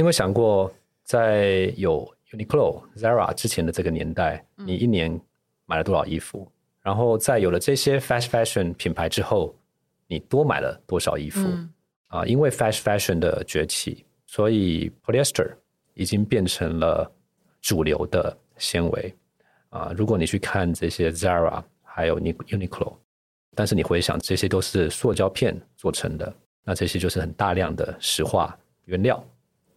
你有没有想过，在有 Uniqlo、Zara 之前的这个年代，你一年买了多少衣服？嗯、然后在有了这些 fast fashion 品牌之后，你多买了多少衣服？嗯、啊，因为 fast fashion 的崛起，所以 polyester 已经变成了主流的纤维。啊，如果你去看这些 Zara 还有 Uniqlo，但是你回想，这些都是塑胶片做成的，那这些就是很大量的石化原料。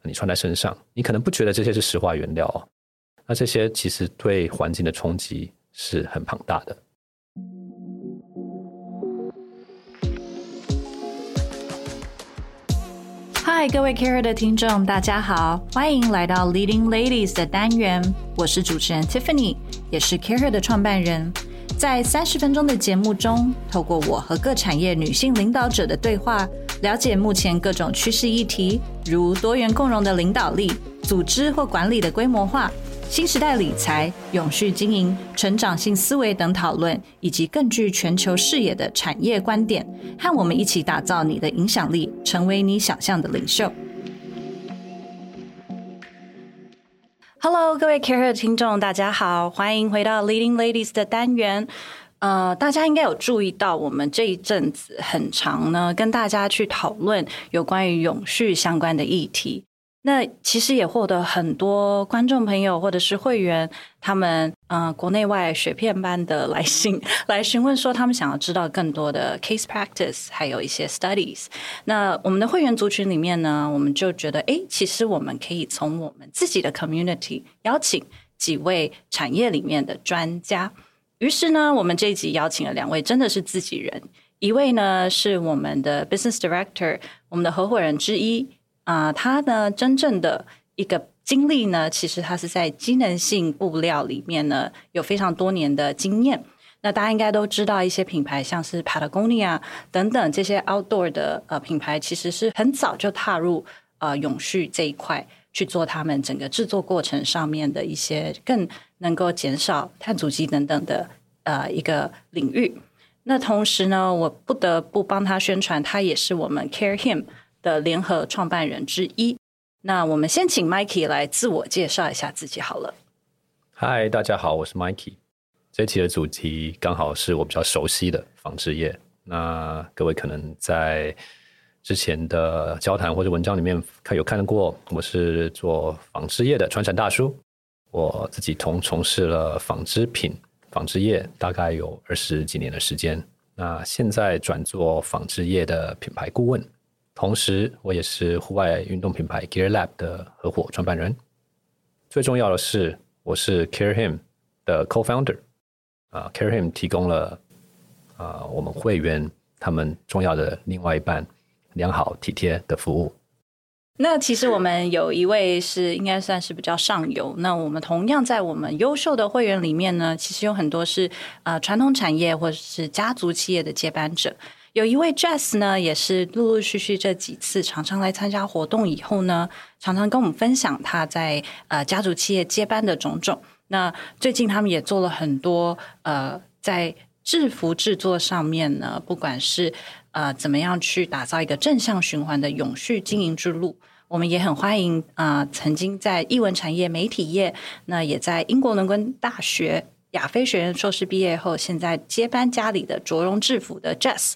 你穿在身上，你可能不觉得这些是石化原料哦，那这些其实对环境的冲击是很庞大的。嗨，各位 Care 的听众，大家好，欢迎来到 Leading Ladies 的单元，我是主持人 Tiffany，也是 Care 的创办人。在三十分钟的节目中，透过我和各产业女性领导者的对话，了解目前各种趋势议题，如多元共融的领导力、组织或管理的规模化、新时代理财、永续经营、成长性思维等讨论，以及更具全球视野的产业观点，和我们一起打造你的影响力，成为你想象的领袖。Hello，各位 Care 的听众，大家好，欢迎回到 Leading Ladies 的单元。呃，大家应该有注意到，我们这一阵子很长呢，跟大家去讨论有关于永续相关的议题。那其实也获得很多观众朋友或者是会员，他们呃国内外雪片般的来信 来询问说，他们想要知道更多的 case practice，还有一些 studies。那我们的会员族群里面呢，我们就觉得，哎，其实我们可以从我们自己的 community 邀请几位产业里面的专家。于是呢，我们这一集邀请了两位，真的是自己人。一位呢是我们的 business director，我们的合伙人之一。啊、呃，他呢，真正的一个经历呢，其实他是在机能性布料里面呢，有非常多年的经验。那大家应该都知道，一些品牌像是 Patagonia 等等这些 outdoor 的呃品牌，其实是很早就踏入呃永续这一块去做他们整个制作过程上面的一些更能够减少碳足迹等等的呃一个领域。那同时呢，我不得不帮他宣传，他也是我们 Care Him。的联合创办人之一，那我们先请 Mikey 来自我介绍一下自己好了。嗨，大家好，我是 Mikey。这期的主题刚好是我比较熟悉的纺织业。那各位可能在之前的交谈或者文章里面看有看过，我是做纺织业的传产大叔。我自己同从事了纺织品、纺织业大概有二十几年的时间。那现在转做纺织业的品牌顾问。同时，我也是户外运动品牌 Gear Lab 的合伙创办人。最重要的是，我是 Care Him 的 Co-founder。啊，Care Him 提供了啊我们会员他们重要的另外一半良好体贴的服务。那其实我们有一位是应该算是比较上游。那我们同样在我们优秀的会员里面呢，其实有很多是啊传统产业或者是家族企业的接班者。有一位 Jess 呢，也是陆陆续续这几次常常来参加活动以后呢，常常跟我们分享他在呃家族企业接班的种种。那最近他们也做了很多呃在制服制作上面呢，不管是呃怎么样去打造一个正向循环的永续经营之路，我们也很欢迎啊、曾经在译文产业、媒体业，那也在英国伦敦大学亚非学院硕士毕业后，现在接班家里的卓荣制服的 Jess。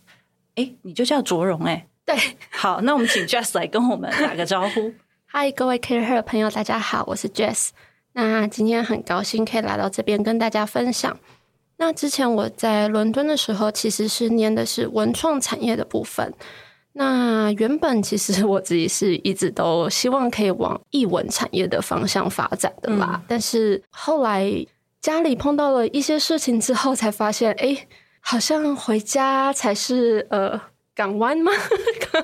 哎，你就叫卓荣哎？对，好，那我们请 Jess 来跟我们打个招呼。嗨，各位 CAREhER 的朋友，大家好，我是 Jess。那今天很高兴可以来到这边跟大家分享。那之前我在伦敦的时候，其实是念的是文创产业的部分。那原本其实我自己是一直都希望可以往艺文产业的方向发展的啦。嗯、但是后来家里碰到了一些事情之后，才发现，哎。好像回家才是呃港湾吗？刚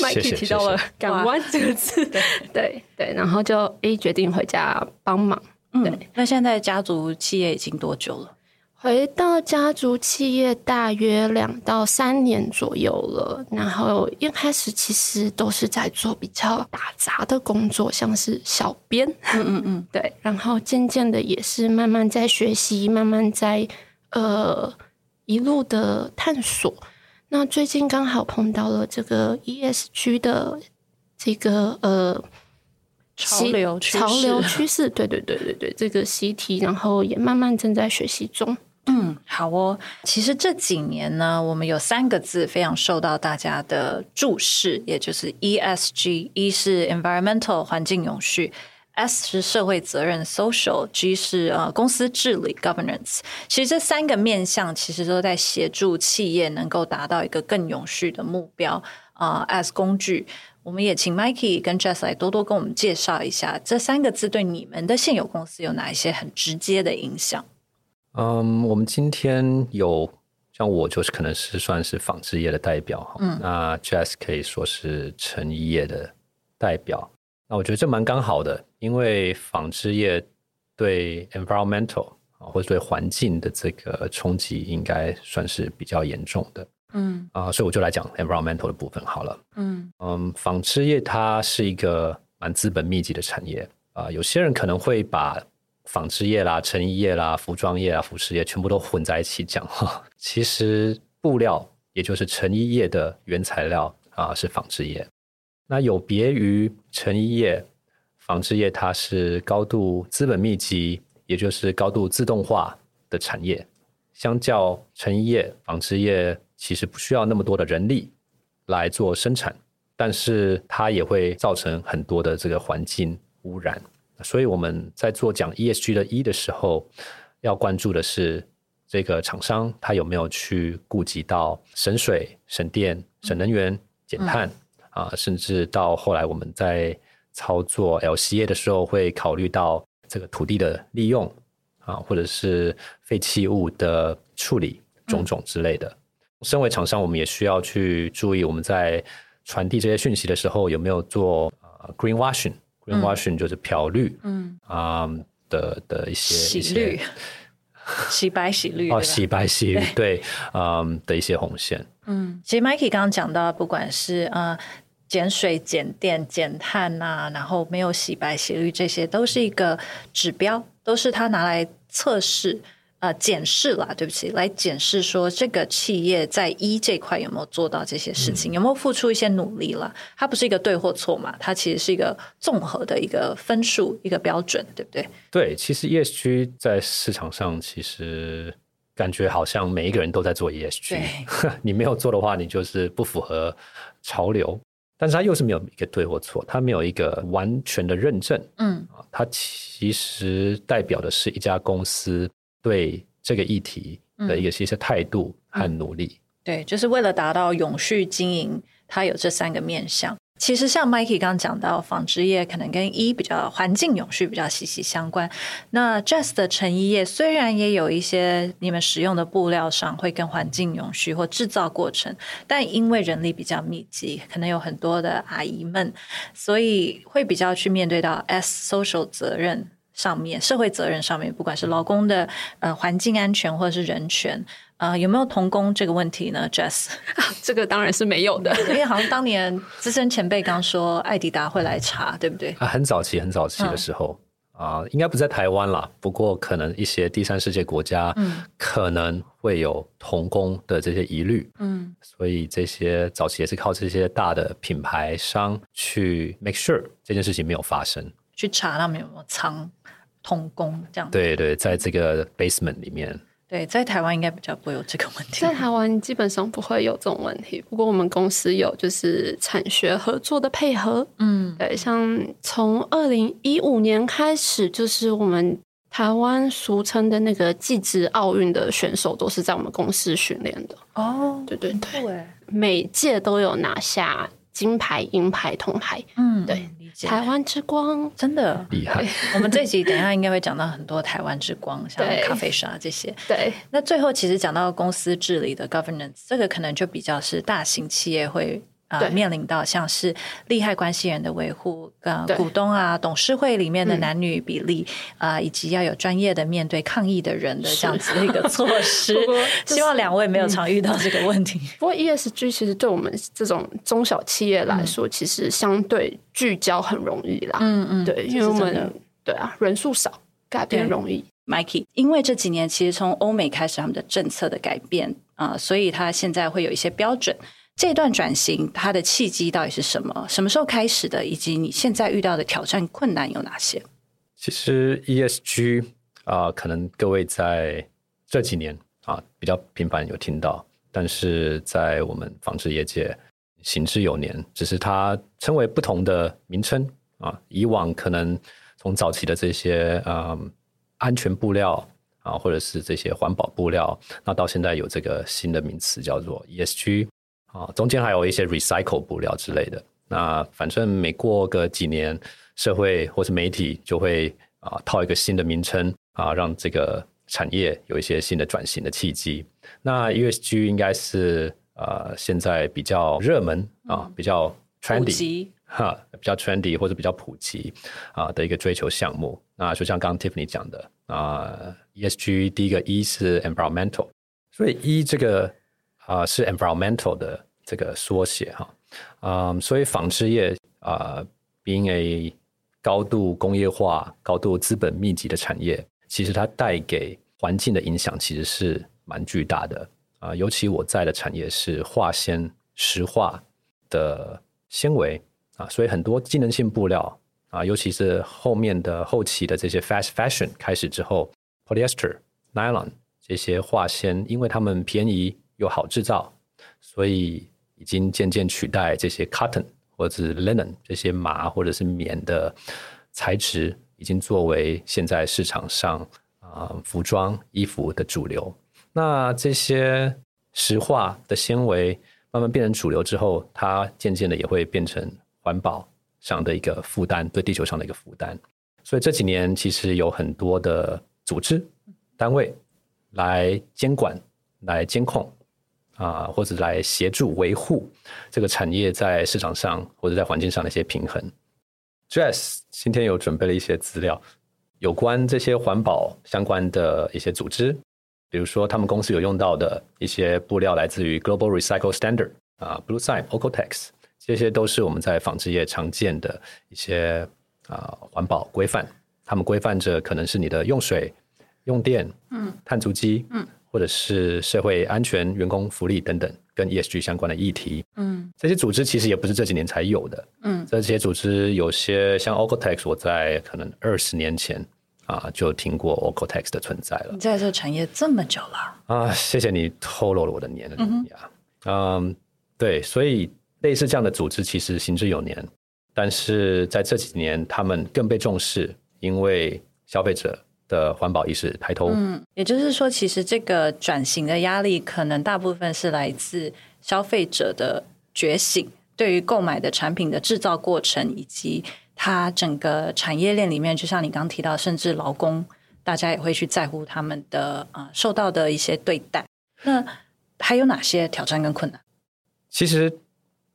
Mikey 提到了港湾这个字，对对对，然后就诶决定回家帮忙。对、嗯，那现在家族企业已经多久了？回到家族企业大约两到三年左右了。然后一开始其实都是在做比较打杂的工作，像是小编。嗯嗯嗯，对。然后渐渐的也是慢慢在学习，慢慢在呃。一路的探索，那最近刚好碰到了这个 ESG 的这个呃潮流趋势，潮流趋势，对对对对对，这个习题，然后也慢慢正在学习中。嗯，好哦。其实这几年呢，我们有三个字非常受到大家的注视，也就是 ESG。一是 environmental 环境永续，S 是社会责任 social，G 是呃公司治理 governance。其实这三个面向其实都在协助企业能够达到一个更永续的目标啊、呃。As 工具，我们也请 Mikey 跟 Jess 来多多跟我们介绍一下这三个字对你们的现有公司有哪一些很直接的影响。嗯，um, 我们今天有像我就是可能是算是纺织业的代表哈，嗯，那 Jess 可以说是成衣业的代表。那我觉得这蛮刚好的，因为纺织业对 environmental 啊或者对环境的这个冲击应该算是比较严重的，嗯啊，所以我就来讲 environmental 的部分好了，嗯嗯，纺织业它是一个蛮资本密集的产业啊，有些人可能会把纺织业啦、成衣业啦、服装业啊、服饰业全部都混在一起讲哈。其实布料也就是成衣业的原材料啊，是纺织业。那有别于成衣业，纺织业它是高度资本密集，也就是高度自动化的产业。相较成衣业，纺织业其实不需要那么多的人力来做生产，但是它也会造成很多的这个环境污染。所以我们在做讲 ESG 的 E 的时候，要关注的是这个厂商他有没有去顾及到省水、省电、省能源、减碳、啊，甚至到后来我们在操作 LCA 的时候，会考虑到这个土地的利用啊，或者是废弃物的处理种种之类的。嗯、身为厂商，我们也需要去注意我们在传递这些讯息的时候有没有做呃 green washing。Greenwashing 就是漂绿，嗯啊、um, 的的一些洗绿、洗白、洗绿 哦，洗白、洗绿对，嗯、um, 的一些红线。嗯，其实 Mikey 刚刚讲到，不管是呃减水、减电、减碳呐、啊，然后没有洗白、洗绿，这些都是一个指标，都是他拿来测试。呃，检视啦，对不起，来检视说这个企业在 E 这块有没有做到这些事情，嗯、有没有付出一些努力了？它不是一个对或错嘛，它其实是一个综合的一个分数，一个标准，对不对？对，其实 ESG 在市场上其实感觉好像每一个人都在做 ESG，你没有做的话，你就是不符合潮流。但是它又是没有一个对或错，它没有一个完全的认证。嗯，它其实代表的是一家公司。对这个议题的一个一些态度和努力，嗯，对，就是为了达到永续经营，它有这三个面向。其实像 Mikey 刚刚讲到，纺织业可能跟 E 比较环境永续比较息息相关。那 Just 的成衣业虽然也有一些你们使用的布料上会跟环境永续或制造过程，但因为人力比较密集，可能有很多的阿姨们，所以会比较去面对到 S social 责任。上面社会责任上面，不管是劳工的呃环境安全或者是人权，呃有没有童工这个问题呢？Jess，这个当然是没有的，因为好像当年资深前辈刚说艾迪达会来查，对不对？啊，很早期很早期的时候啊、嗯呃，应该不在台湾啦，不过可能一些第三世界国家，嗯，可能会有童工的这些疑虑，嗯，所以这些早期也是靠这些大的品牌商去 make sure 这件事情没有发生。去查他们有没有藏童工这样。对对，在这个 basement 里面。对，在台湾应该比较不会有这个问题。在台湾基本上不会有这种问题。不过我们公司有就是产学合作的配合。嗯，对，像从二零一五年开始，就是我们台湾俗称的那个技职奥运的选手，都是在我们公司训练的。哦，对对对，对每届都有拿下金牌、银牌、铜牌。嗯，对。台湾之光真的厉害。我们这集等一下应该会讲到很多台湾之光，像咖啡沙这些。对，那最后其实讲到公司治理的 governance，这个可能就比较是大型企业会。啊，对面临到像是利害关系人的维护，呃，股东啊，董事会里面的男女比例啊、嗯呃，以及要有专业的面对抗议的人的这样子的一个措施。是希望两位没有常遇到这个问题。不过 ESG 其实对我们这种中小企业来说，嗯、其实相对聚焦很容易啦。嗯嗯，对，因为我们对啊人数少，改变容易。Mikey，因为这几年其实从欧美开始他们的政策的改变啊、呃，所以他现在会有一些标准。这段转型它的契机到底是什么？什么时候开始的？以及你现在遇到的挑战困难有哪些？其实 ESG 啊、可能各位在这几年啊比较频繁有听到，但是在我们纺织业界行之有年，只是它称为不同的名称啊。以往可能从早期的这些啊、呃、安全布料啊，或者是这些环保布料，那到现在有这个新的名词叫做 ESG。啊，中间还有一些 recycle 布料之类的。那反正每过个几年，社会或是媒体就会啊套一个新的名称啊，让这个产业有一些新的转型的契机。那 ESG 应该是呃现在比较热门啊，比较 trendy 哈，比较 trendy 或者比较普及啊的一个追求项目。那就像刚刚 Tiffany 讲的啊，ESG 第一个 E 是 environmental，所以 E 这个。啊、是 environmental 的这个缩写哈，嗯、所以纺织业啊、，being a 高度工业化、高度资本密集的产业，其实它带给环境的影响其实是蛮巨大的啊、尤其我在的产业是化纤石化的纤维啊，所以很多机能性布料啊、尤其是后面的后期的这些 fast fashion 开始之后，polyester、nylon 这些化纤，因为它们便宜。又好制造，所以已经渐渐取代这些 cotton 或者是 linen 这些麻或者是棉的材质，已经作为现在市场上啊、服装衣服的主流。那这些石化的纤维慢慢变成主流之后，它渐渐的也会变成环保上的一个负担，对地球上的一个负担。所以这几年其实有很多的组织单位来监管、来监控。啊，或者来协助维护这个产业在市场上或者在环境上的一些平衡。Jess 今天有准备了一些资料，有关这些环保相关的一些组织，比如说他们公司有用到的一些布料来自于 Global Recycle Standard 啊，Bluesign、Oeko-Tex，这些都是我们在纺织业常见的一些啊环保规范。他们规范着可能是你的用水、用电、嗯，碳足迹，嗯。或者是社会安全、员工福利等等，跟 ESG 相关的议题。嗯，这些组织其实也不是这几年才有的。嗯，这些组织有些像 Oeko-Tex，我在可能二十年前啊就听过 Oeko-Tex 的存在了。你在这个产业这么久了啊！谢谢你透露了我的年龄呀。嗯，对，所以类似这样的组织其实行之有年，但是在这几年他们更被重视，因为消费者。的环保意识抬头，嗯，也就是说，其实这个转型的压力，可能大部分是来自消费者的觉醒，对于购买的产品的制造过程，以及它整个产业链里面，就像你刚提到，甚至劳工，大家也会去在乎他们的啊、呃、受到的一些对待。那还有哪些挑战跟困难？其实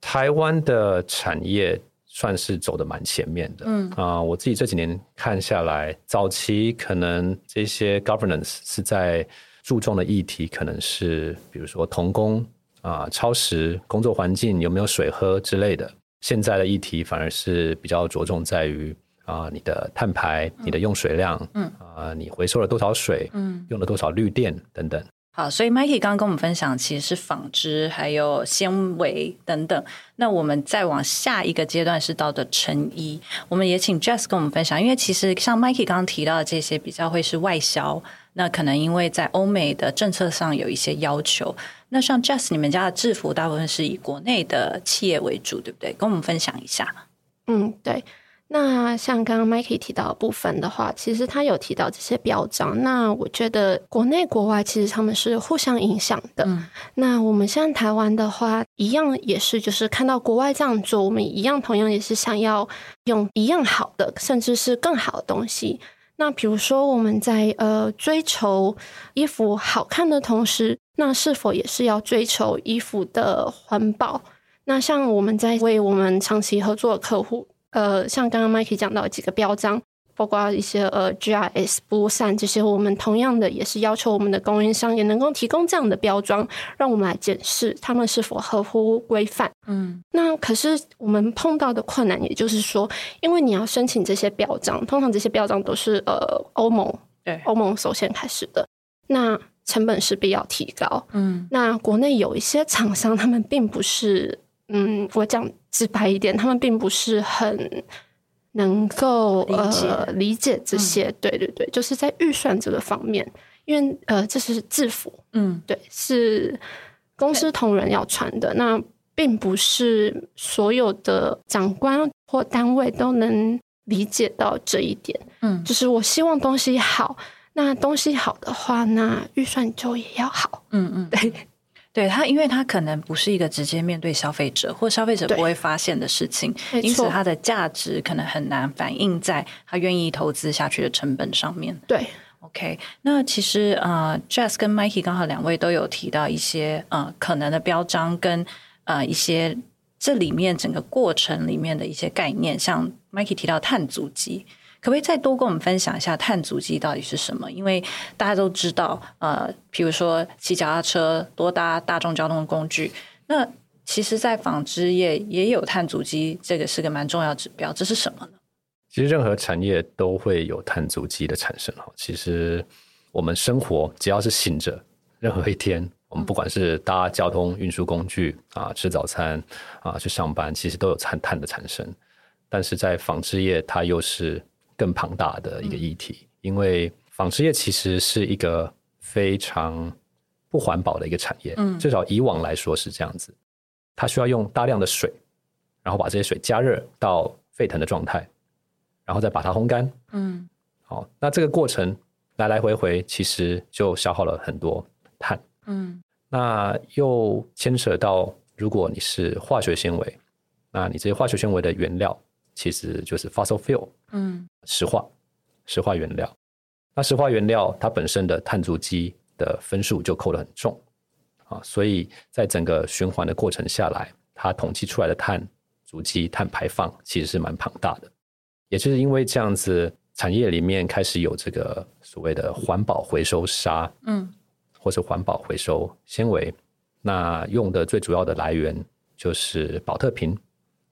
台湾的产业。算是走的蛮前面的，嗯。啊、呃，我自己这几年看下来，早期可能这些 governance 是在注重的议题，可能是比如说童工啊、呃、超时工作环境有没有水喝之类的。现在的议题反而是比较着重在于啊、呃、你的碳排、你的用水量，嗯。啊、呃、你回收了多少水，嗯。用了多少绿电等等。好，所以 Mikey 刚刚跟我们分享，其实是纺织，还有纤维等等。那我们再往下一个阶段是到的成衣，我们也请 Jess 跟我们分享。因为其实像 Mikey 刚刚提到的这些，比较会是外销，那可能因为在欧美的政策上有一些要求。那像 Jess 你们家的制服，大部分是以国内的企业为主，对不对？跟我们分享一下。嗯，对。那像刚刚 Mikey 提到的部分的话，其实他有提到这些标章。那我觉得国内国外其实他们是互相影响的。嗯、那我们像台湾的话，一样也是，就是看到国外这样做，我们一样同样也是想要用一样好的，甚至是更好的东西。那比如说我们在呃追求衣服好看的同时，那是否也是要追求衣服的环保？那像我们在为我们长期合作的客户。呃，像刚刚 Mikey 讲到几个标章，包括一些呃 GRS、Bluesign 这些，我们同样的也是要求我们的供应商也能够提供这样的标章，让我们来检视他们是否合乎规范。嗯，那可是我们碰到的困难，也就是说，因为你要申请这些标章，通常这些标章都是呃欧盟，对欧盟首先开始的。那成本势必要提高。嗯，那国内有一些厂商，他们并不是，嗯，我讲直白一点，他们并不是很能够理解呃理解这些。嗯、对对对，就是在预算这个方面，因为呃，这是制服，嗯，对，是公司同仁要穿的，那并不是所有的长官或单位都能理解到这一点。嗯，就是我希望东西好。那东西好的话，那预算就也要好。嗯嗯，对，对他，因为他可能不是一个直接面对消费者，或消费者不会发现的事情，因此它的价值可能很难反映在他愿意投资下去的成本上面。对，OK，那其实呃，Jess 跟 Mikey 刚好两位都有提到一些呃可能的标章跟呃一些这里面整个过程里面的一些概念，像 Mikey 提到碳足迹。可不可以再多跟我们分享一下碳足迹到底是什么？因为大家都知道，呃，比如说骑脚踏车、多搭大众交通工具，那其实，在纺织业也有碳足迹，这个是个蛮重要指标。这是什么呢？其实任何产业都会有碳足迹的产生哈。其实我们生活只要是醒着，任何一天，我们不管是搭交通运输工具啊、吃早餐啊、去上班，其实都有碳碳的产生。但是在纺织业，它又是更庞大的一个议题，嗯、因为纺织业其实是一个非常不环保的一个产业，嗯，至少以往来说是这样子。它需要用大量的水，然后把这些水加热到沸腾的状态，然后再把它烘干，嗯，好，那这个过程来来回回，其实就消耗了很多碳，嗯，那又牵扯到，如果你是化学纤维，那你这些化学纤维的原料。其实就是 fossil fuel，嗯，石化，石化原料。那石化原料它本身的碳足迹的分数就扣得很重啊，所以在整个循环的过程下来，它统计出来的碳足迹、碳排放其实是蛮庞大的。也就是因为这样子，产业里面开始有这个所谓的环保回收纱，嗯，或是环保回收纤维，那用的最主要的来源就是宝特瓶。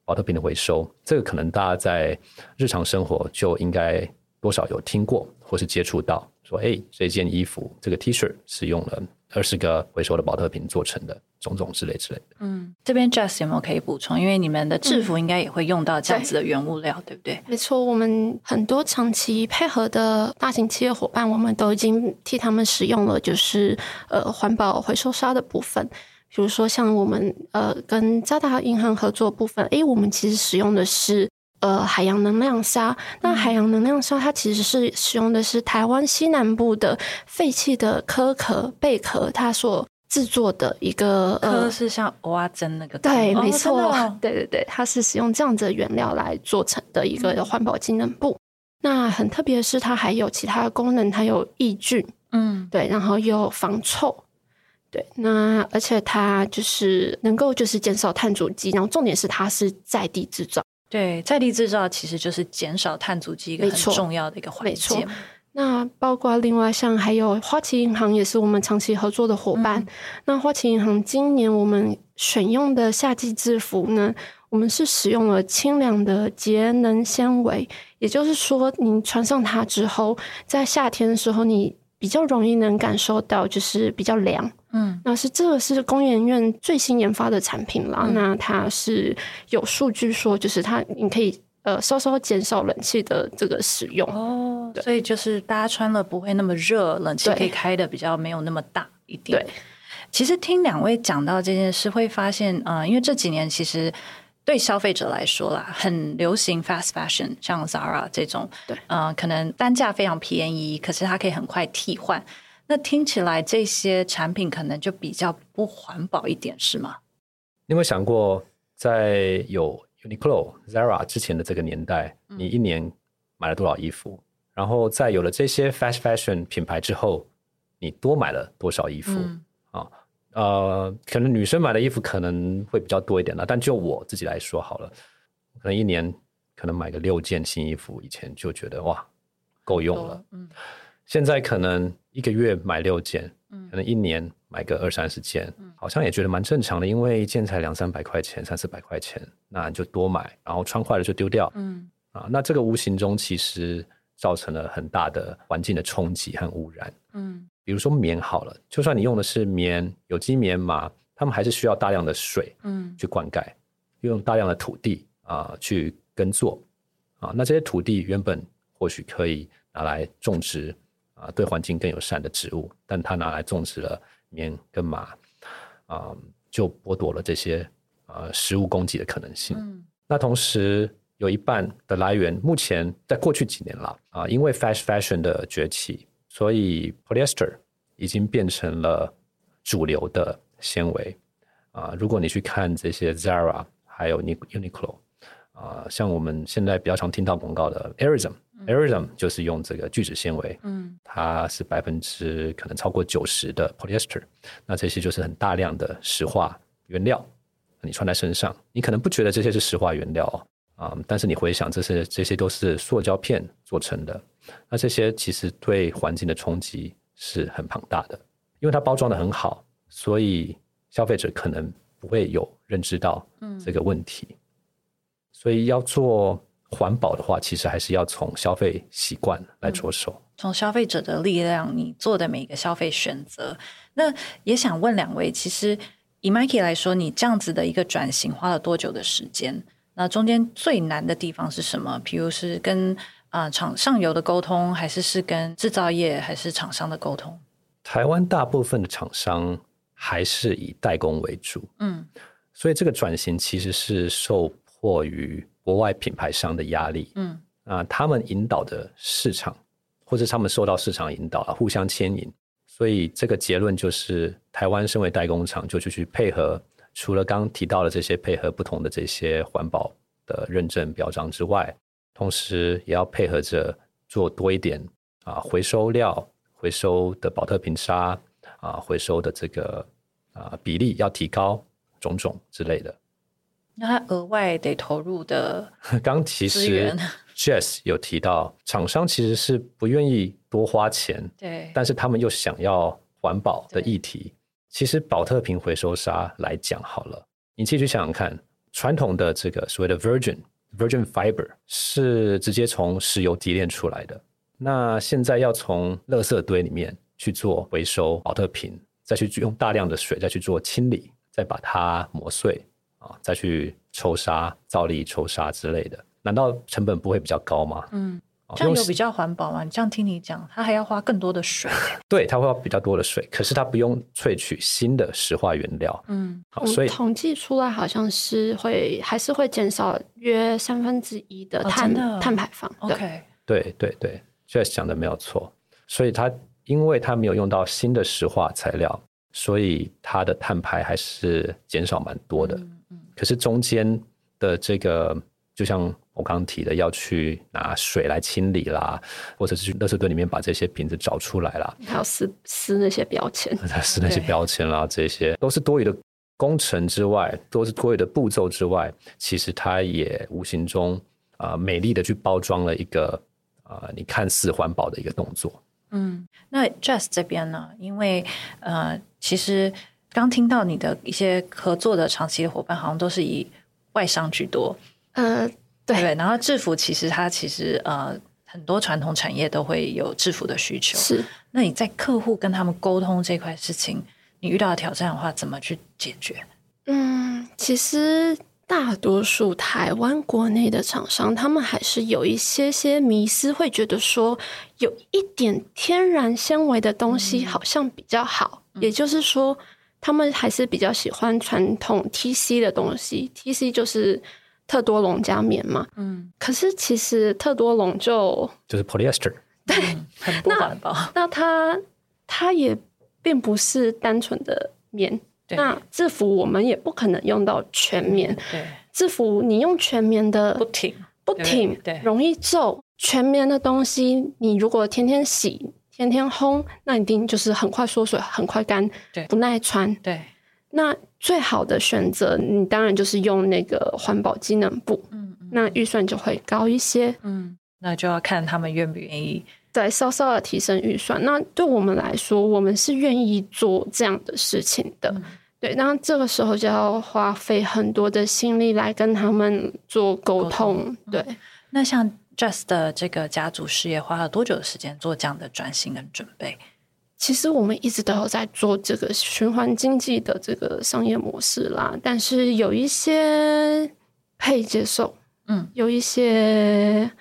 宝特瓶的回收，这个可能大家在日常生活就应该多少有听过，或是接触到，说，哎，这件衣服这个 T 恤是用了二十个回收的保特瓶做成的，种种之类之类的。嗯，这边 Just 有没有可以补充？因为你们的制服应该也会用到这样子的原物料，嗯、对，对不对？没错，我们很多长期配合的大型企业伙伴，我们都已经替他们使用了，就是呃环保回收纱的部分。比如说，像我们呃跟渣打银行合作部分，诶，我们其实使用的是呃海洋能量纱。那海洋能量纱它其实是使用的是台湾西南部的废弃的壳壳贝壳，它所制作的一个壳是像蚵仔煎那个。对，没错，哦、对对对，它是使用这样子的原料来做成的一个环保机能布。嗯、那很特别的是，它还有其他的功能，它有抑菌，嗯，对，然后又防臭。对，那而且它就是能够就是减少碳足迹，然后重点是它是在地制造。对，在地制造其实就是减少碳足迹一个很重要的一个环节。没错。那包括另外像还有花旗银行也是我们长期合作的伙伴。嗯、那花旗银行今年我们选用的夏季制服呢，我们是使用了清凉的节能纤维，也就是说，你穿上它之后，在夏天的时候你比较容易能感受到就是比较凉。嗯，那是这个是工研院最新研发的产品啦。嗯、那它是有数据说，就是它你可以呃稍稍减少冷气的这个使用哦。所以就是大家穿了不会那么热，冷气可以开的比较没有那么大一点。对，其实听两位讲到这件事，会发现呃，因为这几年其实对消费者来说啦，很流行 fast fashion，像 Zara 这种，对，呃，可能单价非常便宜，可是它可以很快替换。那听起来这些产品可能就比较不环保一点，是吗？你有没有想过，在有 Uniqlo、Zara 之前的这个年代，你一年买了多少衣服？嗯、然后在有了这些 fast fashion 品牌之后，你多买了多少衣服？嗯、啊，呃，可能女生买的衣服可能会比较多一点了，但就我自己来说好了，可能一年可能买个六件新衣服，以前就觉得哇，够用了。嗯，现在可能。一个月买六件，可能一年买个二三十件，嗯、好像也觉得蛮正常的，因为一件才两三百块钱，三四百块钱，那你就多买，然后穿坏了就丢掉，嗯。啊，那这个无形中其实造成了很大的环境的冲击和污染，嗯，比如说棉好了，就算你用的是棉、有机棉麻，他们还是需要大量的水，嗯，去灌溉，用大量的土地啊、呃、去耕作。啊。那这些土地原本或许可以拿来种植啊，对环境更友善的植物，但它拿来种植了棉跟麻啊，就剥夺了这些呃食物供给的可能性。嗯，那同时有一半的来源，目前在过去几年了啊，因为 fast fashion 的崛起。所以，polyester 已经变成了主流的纤维啊。如果你去看这些 Zara 还有 Uniqlo 啊，像我们现在比较常听到广告的 Aerism，Aerism 就是用这个聚酯纤维，嗯，它是百分之可能超过九十的 polyester。那这些就是很大量的石化原料，你穿在身上，你可能不觉得这些是石化原料啊，但是你回想，这些这些都是塑胶片做成的。那这些其实对环境的冲击是很庞大的，因为它包装的很好，所以消费者可能不会有认知到这个问题。嗯、所以要做环保的话，其实还是要从消费习惯来着手。嗯、从消费者的力量，你做的每一个消费选择。那也想问两位，其实以 Mikey 来说，你这样子的一个转型花了多久的时间？那中间最难的地方是什么？譬如是跟啊，厂上游的沟通，还是是跟制造业，还是厂商的沟通？台湾大部分的厂商还是以代工为主，嗯，所以这个转型其实是受迫于国外品牌商的压力，嗯啊，他们引导的市场，或者他们受到市场引导啊，互相牵引，所以这个结论就是，台湾身为代工厂，就去去配合，除了刚刚提到的这些配合不同的这些环保的认证表彰之外。同时也要配合着做多一点啊，回收料、回收的宝特瓶沙啊，回收的这个啊比例要提高，种种之类的。那他额外得投入的，刚其实 Jess 有提到，厂商其实是不愿意多花钱，对，但是他们又想要环保的议题。其实宝特瓶回收沙来讲好了，你继续想想看，传统的这个所谓的 Virgin。Virgin Fiber 是直接从石油提炼出来的。那现在要从垃圾堆里面去做回收，宝特瓶再去用大量的水再去做清理，再把它磨碎啊，再去抽纱、造粒抽纱之类的，难道成本不会比较高吗？嗯。这样有比较环保吗？你这样听你讲，它还要花更多的水。对，它会花比较多的水，可是它不用萃取新的石化原料。嗯，好，所以统计出来好像是会还是会减少约三分之一的碳、哦、碳排放。OK，对对对，Jess 讲的没有错。所以它因为它没有用到新的石化材料，所以它的碳排还是减少蛮多的。可是中间的这个。就像我刚刚提的，要去拿水来清理啦，或者是去垃圾堆里面把这些瓶子找出来啦，还要撕撕那些标签，撕那些标签啦，这些都是多余的工程之外，都是多余的步骤之外，其实它也无形中啊、呃、美丽的去包装了一个啊、呃、你看似环保的一个动作。嗯，那 Jess 这边呢？因为呃，其实刚听到你的一些合作的长期的伙伴，好像都是以外商居多。呃，对，对，然后制服其实它其实呃很多传统产业都会有制服的需求。是，那你在客户跟他们沟通这块事情，你遇到的挑战的话，怎么去解决？嗯，其实大多数台湾国内的厂商，他们还是有一些些迷思，会觉得说有一点天然纤维的东西好像比较好，嗯、也就是说，他们还是比较喜欢传统 TC 的东西，TC 就是。特多龙加棉嘛，嗯，可是其实特多龙就就是 polyester，对，嗯、很不环保。那它它也并不是单纯的棉，那制服我们也不可能用到全棉，对，制服你用全棉的不挺。不挺，对，容易皱。全棉的东西，你如果天天洗、天天烘，那一定就是很快缩水、很快干，对，不耐穿，对。那最好的选择，你当然就是用那个环保机能布，嗯，嗯，那预算就会高一些，嗯，那就要看他们愿不愿意再稍稍的提升预算。那对我们来说，我们是愿意做这样的事情的，嗯、对。那这个时候就要花费很多的心力来跟他们做沟通，沟通对、嗯。那像 Jess 的这个家族事业花了多久的时间做这样的转型跟准备？其实我们一直都有在做这个循环经济的这个商业模式啦，但是有一些可以接受，嗯，有一些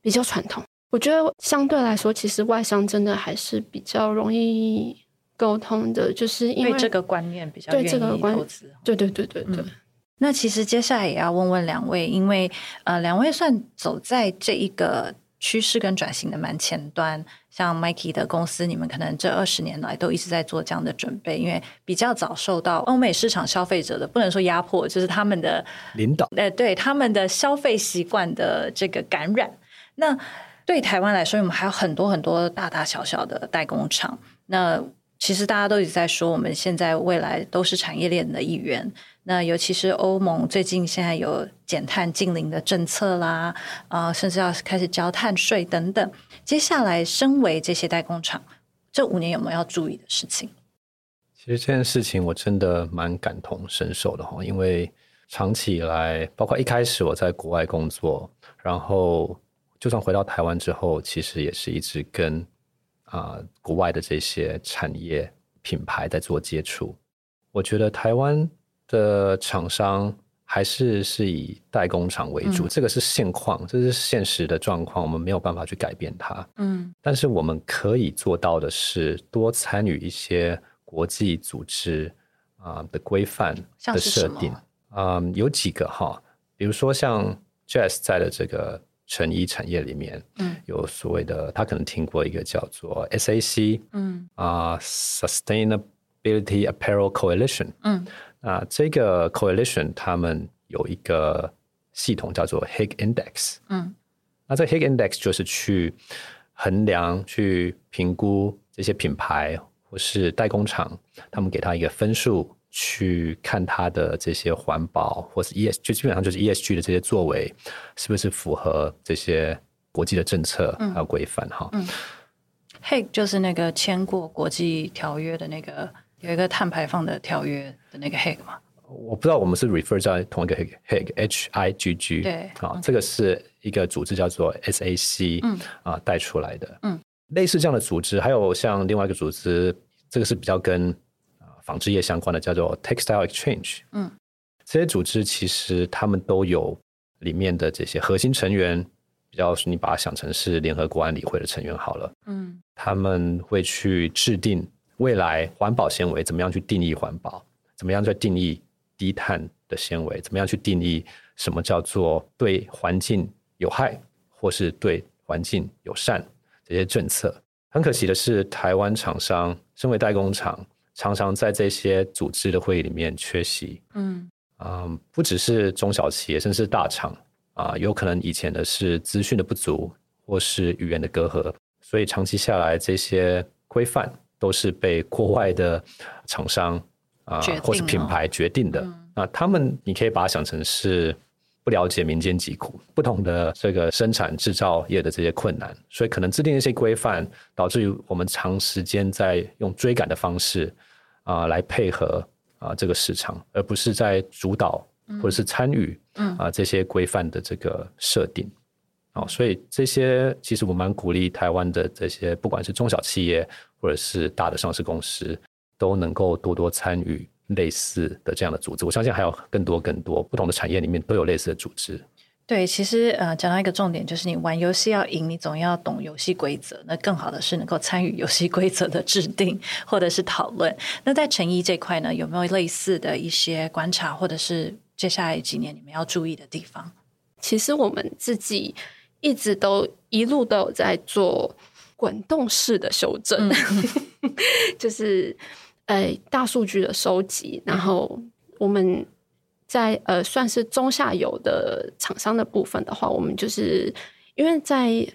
比较传统。我觉得相对来说，其实外商真的还是比较容易沟通的，就是因为这个观念比较对这个观念，对对对对对。嗯那其实接下来也要问问两位，因为呃，两位算走在这一个趋势跟转型的蛮前端。像 Mikey 的公司，你们可能这二十年来都一直在做这样的准备，因为比较早受到欧美市场消费者的不能说压迫，就是他们的领导，呃，对他们的消费习惯的这个感染。那对台湾来说，我们还有很多很多大大小小的代工厂。那其实大家都一直在说，我们现在未来都是产业链的一员。那尤其是欧盟最近现在有减碳净零的政策啦，啊、甚至要开始交碳税等等。接下来，身为这些代工厂，这五年有没有要注意的事情？其实这件事情我真的蛮感同身受的哈，因为长期以来，包括一开始我在国外工作，然后就算回到台湾之后，其实也是一直跟啊、呃、国外的这些产业品牌在做接触。我觉得台湾。的厂商还是是以代工厂为主，嗯、这个是现况，这是现实的状况，我们没有办法去改变它。嗯，但是我们可以做到的是多参与一些国际组织啊、呃、的规范的设定。啊、呃，有几个哈，比如说像 Jess 在的这个成衣产业里面，嗯，有所谓的，他可能听过一个叫做 SAC，嗯啊、呃、Sustainability Apparel Coalition，嗯。啊，这个 coalition 他们有一个系统叫做 Higg Index。嗯，那这 Higg Index 就是去衡量、去评估这些品牌或是代工厂，他们给他一个分数，去看他的这些环保或是 ES，就基本上就是 ESG 的这些作为，是不是符合这些国际的政策还有规范哈。嗯，Higg 就是那个签过国际条约的那个。有一个碳排放的条约的那个 Higg 吗？我不知道，我们是 refer 在同一个 Higg Higg H I G G 对。啊，嗯、这个是一个组织叫做 S A C 嗯。啊带出来的。嗯，类似这样的组织，还有像另外一个组织，这个是比较跟啊纺织业相关的，叫做 Textile Exchange 嗯，这些组织其实他们都有里面的这些核心成员，比较你把它想成是联合国安理会的成员好了。嗯，他们会去制定。未来环保纤维怎么样去定义环保？怎么样去定义低碳的纤维？怎么样去定义什么叫做对环境有害或是对环境友善这些政策？很可惜的是，台湾厂商身为代工厂，常常在这些组织的会议里面缺席。嗯啊，不只是中小企业，甚至是大厂啊，有可能以前的是资讯的不足，或是语言的隔阂，所以长期下来这些规范。都是被国外的厂商啊，或是品牌决定的。嗯、那他们，你可以把它想成是不了解民间疾苦，不同的这个生产制造业的这些困难，所以可能制定一些规范，导致于我们长时间在用追赶的方式啊来配合啊这个市场，而不是在主导或者是参与啊这些规范的这个设定。哦，所以这些其实我蛮鼓励台湾的这些，不管是中小企业或者是大的上市公司，都能够多多参与类似的这样的组织。我相信还有更多更多不同的产业里面都有类似的组织。对，其实呃，讲到一个重点，就是你玩游戏要赢，你总要懂游戏规则。那更好的是能够参与游戏规则的制定或者是讨论。那在成衣这块呢，有没有类似的一些观察，或者是接下来几年你们要注意的地方？其实我们自己。一直都一路都有在做滚动式的修正，嗯、就是呃大数据的收集，然后我们在呃算是中下游的厂商的部分的话，我们就是因为在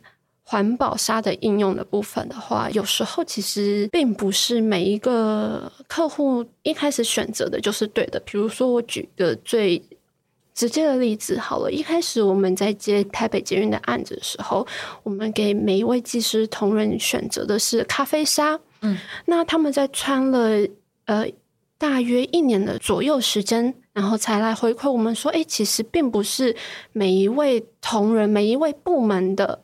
环保沙的应用的部分的话，有时候其实并不是每一个客户一开始选择的就是对的。比如说，我举个最直接的例子好了，一开始我们在接台北捷运的案子的时候，我们给每一位技师同仁选择的是咖啡沙。嗯，那他们在穿了呃大约一年的左右时间，然后才来回馈我们说，哎，其实并不是每一位同仁、每一位部门的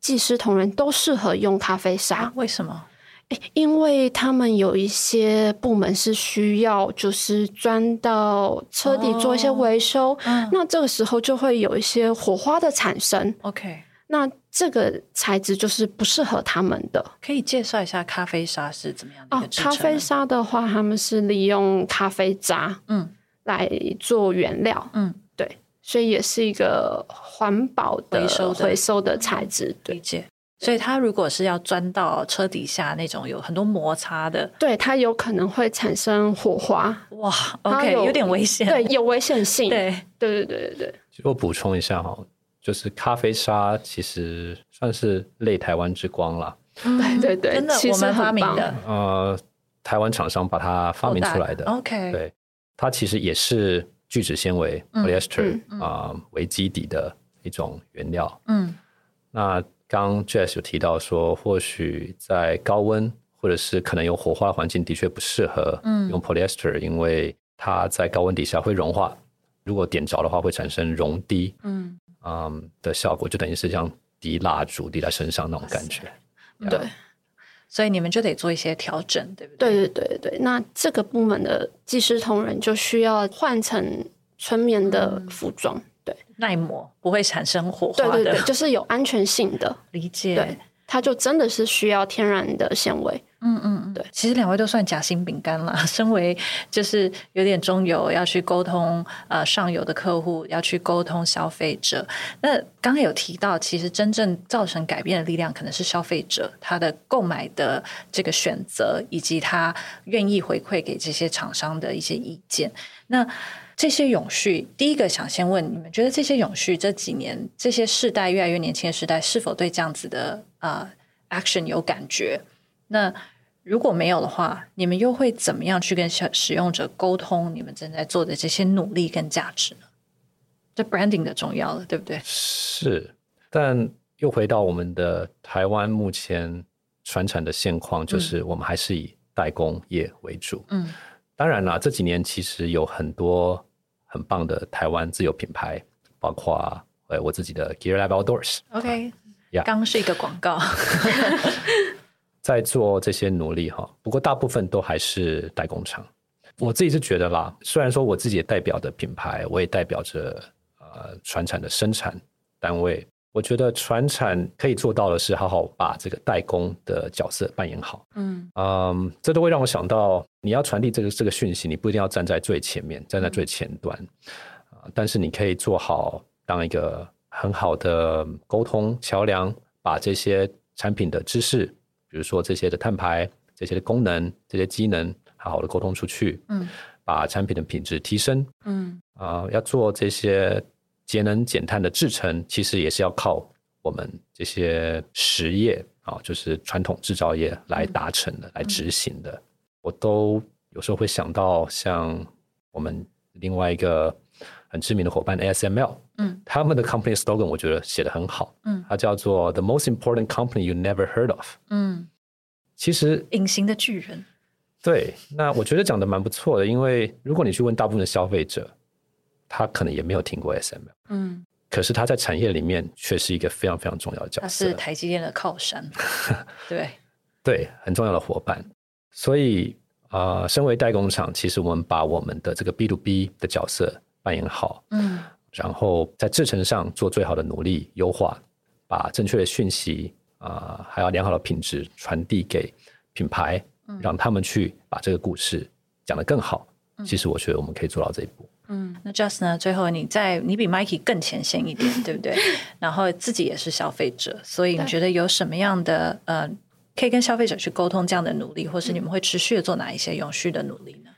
技师同仁都适合用咖啡纱。为什么？因为他们有一些部门是需要，就是钻到车底做一些维修，哦嗯、那这个时候就会有一些火花的产生。OK，那这个材质就是不适合他们的。可以介绍一下咖啡沙是怎么样的？哦，咖啡沙的话，他们是利用咖啡渣，嗯，来做原料，嗯，对，所以也是一个环保的回收的材质，理解。所以它如果是要钻到车底下那种有很多摩擦的，对，它有可能会产生火花。哇，OK，有，有点危险，对，有危险性。对，对，对，对，对，对。我补充一下哈，就是咖啡沙其实算是类台湾之光了。嗯、对对对，真的，我们发明的。呃，台湾厂商把它发明出来的。OK，对，它其实也是聚酯纤维 （polyester） 啊为基底的一种原料。嗯，那。刚 Jess 有提到说，或许在高温或者是可能有火化环境，的确不适合用 polyester，、嗯、因为它在高温底下会融化，如果点着的话会产生熔滴，嗯嗯的效果，就等于是像滴蜡烛滴在身上那种感觉。对，所以你们就得做一些调整，对不对？对对对对，那这个部门的技师同仁就需要换成纯棉的服装。耐磨不会产生火花的，对对对，就是有安全性的理解。对，它就真的是需要天然的纤维。嗯嗯嗯，对。其实两位都算夹心饼干了。身为就是有点中游，要去沟通呃上游的客户，要去沟通消费者。那刚刚有提到，其实真正造成改变的力量，可能是消费者他的购买的这个选择，以及他愿意回馈给这些厂商的一些意见。那这些永续，第一个想先问你们，觉得这些永续这几年这些世代越来越年轻的时代，是否对这样子的啊、uh, action 有感觉？那如果没有的话，你们又会怎么样去跟使使用者沟通你们正在做的这些努力跟价值呢？这 branding 的重要了，对不对？是，但又回到我们的台湾目前传产的现况，就是我们还是以代工业为主。嗯。当然啦，这几年其实有很多很棒的台湾自有品牌，包括呃我自己的 Gear Lab Outdoors。OK，刚刚是一个广告，在做这些努力哈。不过大部分都还是代工厂。我自己是觉得啦，虽然说我自己也代表的品牌，我也代表着呃船产的生产单位。我觉得船产可以做到的是，好好把这个代工的角色扮演好。嗯嗯，这都会让我想到，你要传递这个这个讯息，你不一定要站在最前面，站在最前端，啊，但是你可以做好当一个很好的沟通桥梁，把这些产品的知识，比如说这些的碳排、这些的功能、这些机能，好好的沟通出去。嗯，把产品的品质提升。嗯啊，要做这些。节能减碳的制程，其实也是要靠我们这些实业啊，就是传统制造业来达成的，嗯、来执行的。我都有时候会想到，像我们另外一个很知名的伙伴 ASML，嗯，他们的 company slogan 我觉得写的很好，嗯，它叫做 The most important company you never heard of，嗯，其实隐形的巨人，对，那我觉得讲的蛮不错的，因为如果你去问大部分的消费者。他可能也没有听过 ASML，嗯，可是他在产业里面却是一个非常非常重要的角色。他是台积电的靠山，对。对，很重要的伙伴。所以啊、呃，身为代工厂，其实我们把我们的这个 B to B 的角色扮演好，嗯，然后在制程上做最好的努力优化，把正确的讯息啊、呃，还有良好的品质传递给品牌，嗯、让他们去把这个故事讲得更好。嗯、其实我觉得我们可以做到这一步。嗯，那 Just 呢？最后你在你比 Mikey 更前线一点，对不对？然后自己也是消费者，所以你觉得有什么样的呃，可以跟消费者去沟通这样的努力，或是你们会持续的做哪一些永续的努力呢？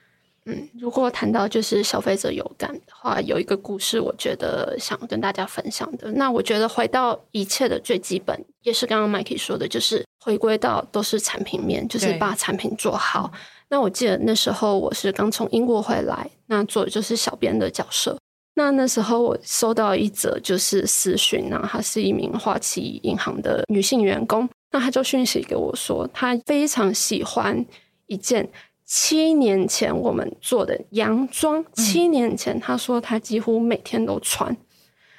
嗯，如果谈到就是消费者有感的话，有一个故事，我觉得想跟大家分享的。那我觉得回到一切的最基本，也是刚刚 Mikey 说的，就是回归到都是产品面，就是把产品做好。那我记得那时候我是刚从英国回来，那做的就是小编的角色。那那时候我收到一则就是私讯，然后她是一名花旗银行的女性员工，那她就讯息给我说，她非常喜欢一件七年前我们做的洋装，七年前他说他几乎每天都穿，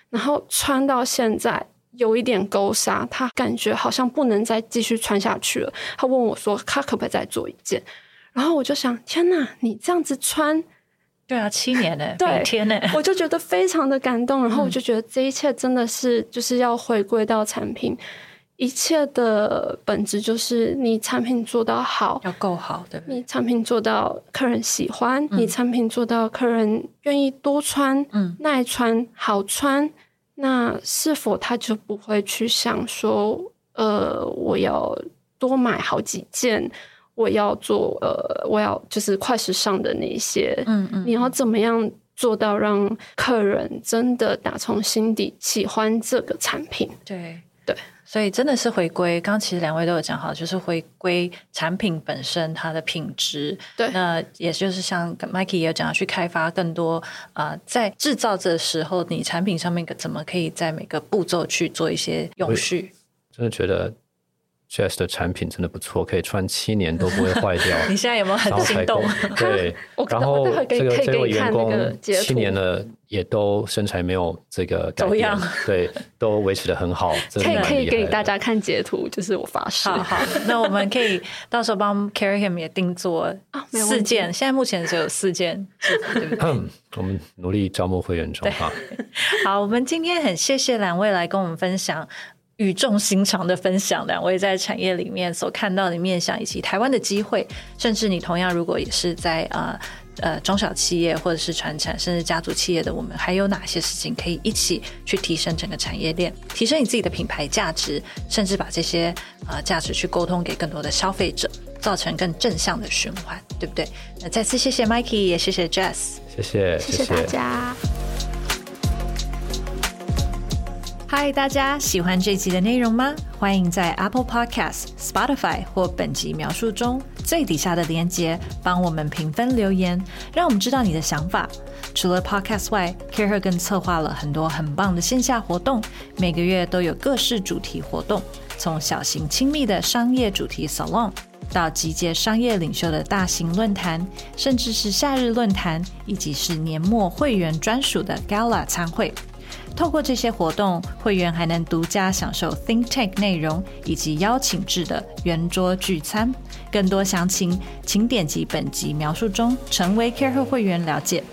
然后穿到现在有一点勾纱，他感觉好像不能再继续穿下去了。他问我说：“他可不可以再做一件？”然后我就想：“天哪，你这样子穿，对啊，七年呢，对，天呢，我就觉得非常的感动。然后我就觉得这一切真的是就是要回归到产品。”一切的本质就是你产品做到好，要够好，对对？你产品做到客人喜欢，嗯、你产品做到客人愿意多穿，嗯，耐穿，好穿，那是否他就不会去想说，呃，我要多买好几件，我要做，呃，我要就是快时尚的那些，嗯嗯，你要怎么样做到让客人真的打从心底喜欢这个产品？对对。所以真的是回归，刚其实两位都有讲好，就是回归产品本身它的品质。对，那也就是像 Mikey 也有讲，去开发更多啊、呃，在制造的时候，你产品上面怎么可以在每个步骤去做一些永续？真的觉得。Jess 的产品真的不错，可以穿七年都不会坏掉。你现在有没有很心动？对，然后这个这位员工七年了也都身材没有这个改变，对，都维持的很好。可以可以给大家看截图，就是我发誓。好，好，那我们可以到时候帮 Carry Him 也定做四件，现在目前只有四件，对不对？嗯，我们努力招募会员中哈。好，我们今天很谢谢两位来跟我们分享。语重心长的分享，两位在产业里面所看到的面向，以及台湾的机会，甚至你同样如果也是在呃呃中小企业或者是传产，甚至家族企业的，我们还有哪些事情可以一起去提升整个产业链，提升你自己的品牌价值，甚至把这些呃价值去沟通给更多的消费者，造成更正向的循环，对不对？那再次谢谢 Mikey，也谢谢 Jess，谢谢谢谢大家。嗨，大家喜欢这集的内容吗？欢迎在 Apple Podcast、Spotify 或本集描述中最底下的链接帮我们评分留言，让我们知道你的想法。除了 Podcast 外，Carey 更策划了很多很棒的线下活动，每个月都有各式主题活动，从小型亲密的商业主题 Salon，到集结商业领袖的大型论坛，甚至是夏日论坛，以及是年末会员专属的 Gala 餐会。透过这些活动，会员还能独家享受 Think Tank 内容以及邀请制的圆桌聚餐。更多详情，请点击本集描述中成为 Care 会员了解。